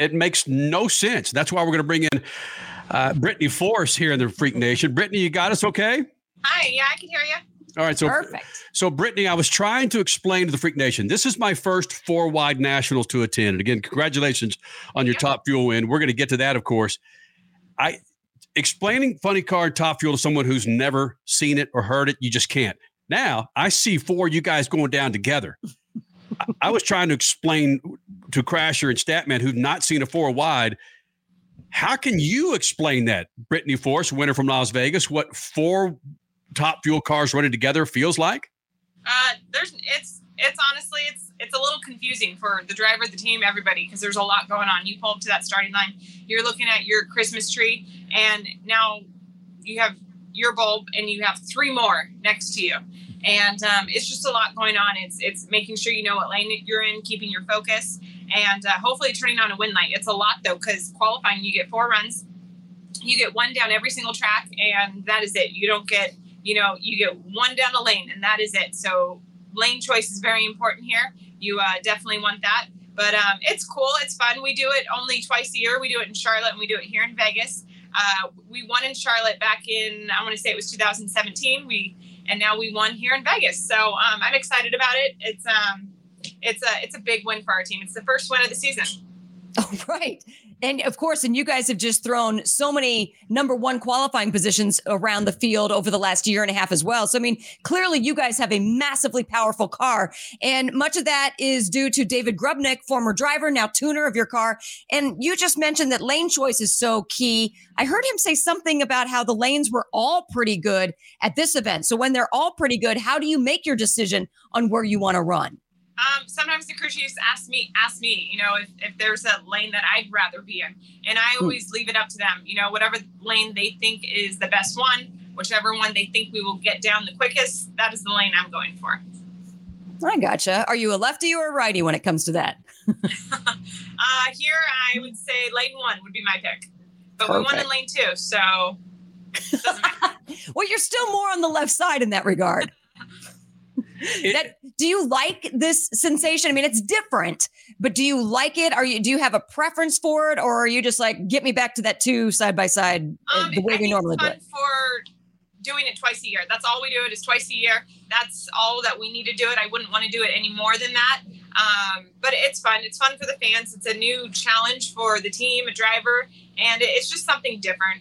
it makes no sense. That's why we're going to bring in uh, Brittany Force here in the Freak Nation. Brittany, you got us okay? Hi, yeah, I can hear you. All right, so Perfect. so Brittany, I was trying to explain to the Freak Nation. This is my first four wide nationals to attend. And again, congratulations on your Yeah. top fuel win. We're going to get to that, of course. I explaining funny car top fuel to someone who's never seen it or heard it, you just can't. Now I see four you guys going down together. I, was trying to explain to Crasher and Statman who've not seen a four wide. How can you explain that, Brittany Force, winner from Las Vegas, what four top fuel cars running together feels like? Uh, there's it's it's honestly it's it's a little confusing for the driver, the team, everybody because there's a lot going on. You pull up to that starting line, you're looking at your Christmas tree, and now you have your bulb, and you have three more next to you, and um, it's just a lot going on. It's it's making sure you know what lane you're in, keeping your focus, and uh, hopefully turning on a win light. It's a lot though because qualifying you get four runs, you get one down every single track, and that is it. You don't get you know, you get one down the lane and that is it. So lane choice is very important here. You uh, definitely want that. But um, it's cool. It's fun. We do it only twice a year. We do it in Charlotte and we do it here in Vegas. Uh, we won in Charlotte back in, I want to say it was 2017. We and now we won here in Vegas. So um, I'm excited about it. It's um, it's a it's a big win for our team. It's the first win of the season. Oh, right. And of course, and you guys have just thrown so many number one qualifying positions around the field over the last year and a half as well. So, I mean, clearly you guys have a massively powerful car. And much of that is due to David Grubnic, former driver, now tuner of your car. And you just mentioned that lane choice is so key. I heard him say something about how the lanes were all pretty good at this event. So, when they're all pretty good, how do you make your decision on where you want to run? Um, sometimes the crew chiefs ask me, ask me, you know, if, if there's a lane that I'd rather be in, and I always leave it up to them. You know, whatever lane they think is the best one, whichever one they think we will get down the quickest, that is the lane I'm going for. I gotcha. Are you a lefty or a righty when it comes to that? Uh, here, I would say lane one would be my pick, but we won in lane two, so it doesn't matter. Well, you're still more on the left side in that regard. It- that do you like this sensation? I mean, it's different, but do you like it? Are you do you have a preference for it, or are you just like get me back to that two side by side uh, Um, the way I we think normally it's do fun it? for doing it twice a year. That's all we do. It is twice a year. That's all that we need to do it. I wouldn't want to do it any more than that. Um, but it's fun. It's fun for the fans. It's a new challenge for the team, a driver, and it's just something different.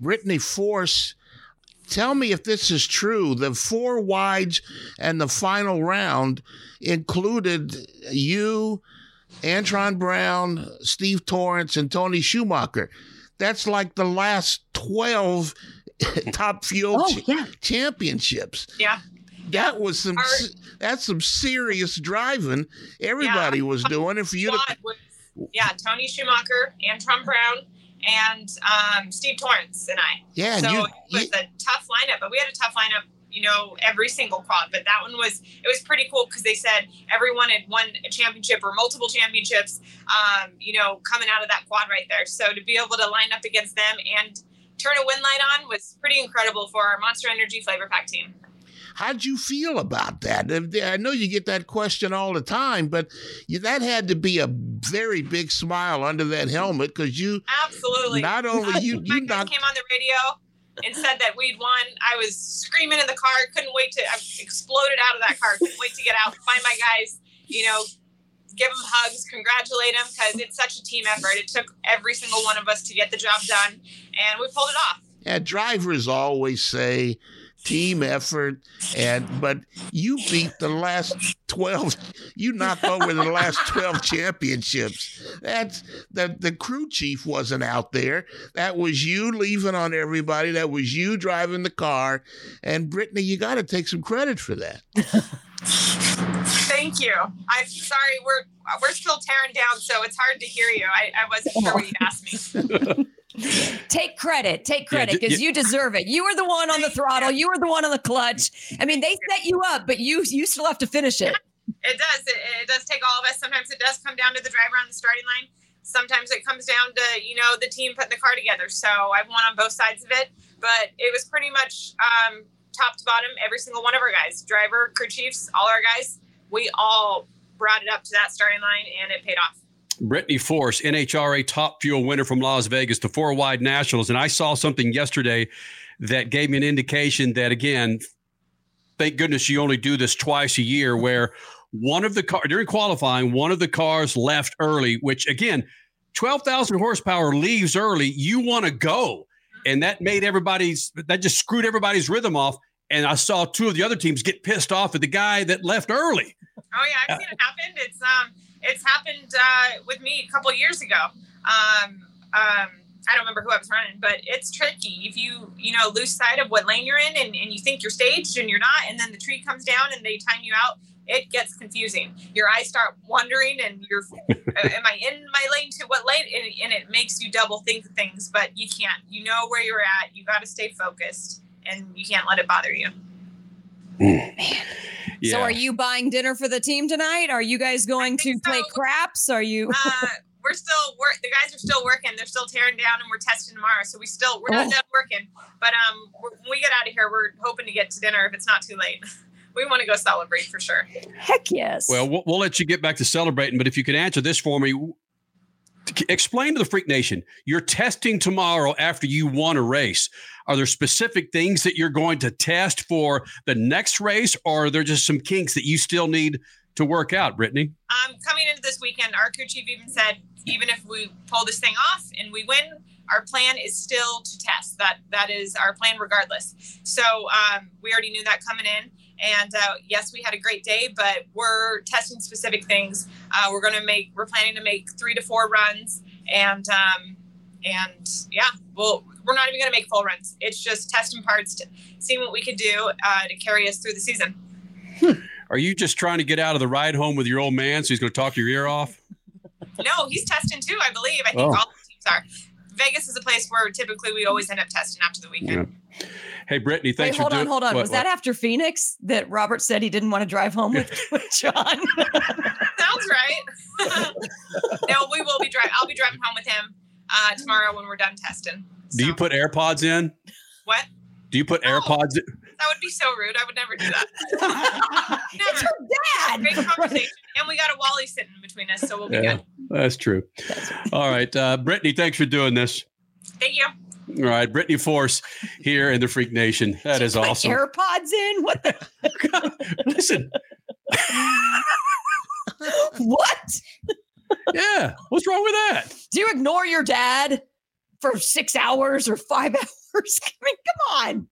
Brittany Force, tell me if this is true. The four wides and the final round included you, Antron Brown, Steve Torrence, and Tony Schumacher. That's like the last 12 top fuel Oh yeah, championships. Yeah. That was some Our- that's some serious driving everybody was doing. And for you to yeah, Tony Schumacher, Antron Brown, and um, Steve Torrence and I. yeah, so you, it was you a tough lineup, but we had a tough lineup, you know, every single quad. But that one was it was pretty cool because they said everyone had won a championship or multiple championships, um, you know, coming out of that quad right there. So to be able to line up against them and turn a win light on was pretty incredible for our Monster Energy Flav-R-Pac team. How'd you feel about that? I know you get that question all the time, but that had to be a very big smile under that helmet because you Absolutely. not only you my you guy knocked came on the radio and said that we'd won. I was screaming in the car. Couldn't wait to. I exploded out of that car. Couldn't wait to get out, find my guys. You know, give them hugs, congratulate them because it's such a team effort. It took every single one of us to get the job done, and we pulled it off. yeah, drivers always say team effort and but you beat the last 12 you knocked over the last 12 championships that's the the crew chief wasn't out there that was you leaving on everybody that was you driving the car and brittany you got to take some credit for that Thank you. I'm sorry. We're we're still tearing down, so it's hard to hear you. I, I wasn't sure what you asked me. take credit, take Yeah, credit d- because yeah. you deserve it. You were the one on the throttle. You were the one on the clutch. I mean, they set you up, but you you still have to finish it. It does. It, it does take all of us. Sometimes it does come down to the driver on the starting line. Sometimes it comes down to you know the team putting the car together. So I've won on both sides of it, but it was pretty much um, top to bottom. Every single one of our guys, driver, crew chiefs, all our guys, we all brought it up to that starting line, and it paid off. Brittany Force, NHRA Top Fuel winner from Las Vegas, the four wide nationals. And I saw something yesterday that gave me an indication that, again, thank goodness you only do this twice a year, where one of the car during qualifying, one of the cars left early, which again, 12,000 horsepower leaves early. You want to go. And that made everybody's, that just screwed everybody's rhythm off. And I saw two of the other teams get pissed off at the guy that left early. Oh yeah, I've seen it happen. It's um, it's happened uh, with me a couple years ago. Um, um, I don't remember who I was running, but it's tricky if you you know lose sight of what lane you're in and, and you think you're staged and you're not, and then the tree comes down and they time you out. It gets confusing. Your eyes start wandering, and you're, am I in my lane to what lane? And, and it makes you double think things, but you can't. You know where you're at. You got to stay focused, and you can't let it bother you. Man. Yeah. So, are you buying dinner for the team tonight? Are you guys going to play craps? Are you? uh, we're still work. The guys are still working. They're still tearing down, and we're testing tomorrow. So we still we're not oh. done working. But um, when we get out of here, we're hoping to get to dinner if it's not too late. we want to go celebrate for sure. Heck yes. Well, well, we'll let you get back to celebrating, but if you could answer this for me, explain to the Freak Nation, you're testing tomorrow after you won a race. Are there specific things that you're going to test for the next race, or are there just some kinks that you still need to work out, Brittany? Um, coming into this weekend, our crew chief even said, even if we pull this thing off and we win, our plan is still to test. That that is our plan, regardless. So um, we already knew that coming in. And uh, yes, we had a great day, but we're testing specific things. Uh, we're going to make, we're planning to make three to four runs, and um, and yeah, well, we're not even going to make full runs. It's just testing parts, to seeing what we could do uh, to carry us through the season. Are you just trying to get out of the ride home with your old man, so he's going to talk your ear off? No, he's testing too. I believe. I think oh. all the teams are. Vegas is a place where typically we always end up testing after the weekend. Yeah. Hey, Brittany, thanks Wait, hold for on, hold on. What, Was what? that after Phoenix that Robert said he didn't want to drive home with, with John? Sounds right. no, we will be driving. I'll be driving home with him uh, tomorrow when we're done testing. So. Do you put AirPods in? What? Do you put no, AirPods in? That would be so rude. I would never do that. never. It's your dad. Great conversation. And we got a Wally sitting between us, so we'll be yeah, good. That's true. All right. Uh, Brittany, thanks for doing this. Thank you. All right, Brittany Force here in the Freak Nation. That is awesome. AirPods in? What the? Listen. what? Yeah. What's wrong with that? Do you ignore your dad for six hours or five hours? I mean, come on.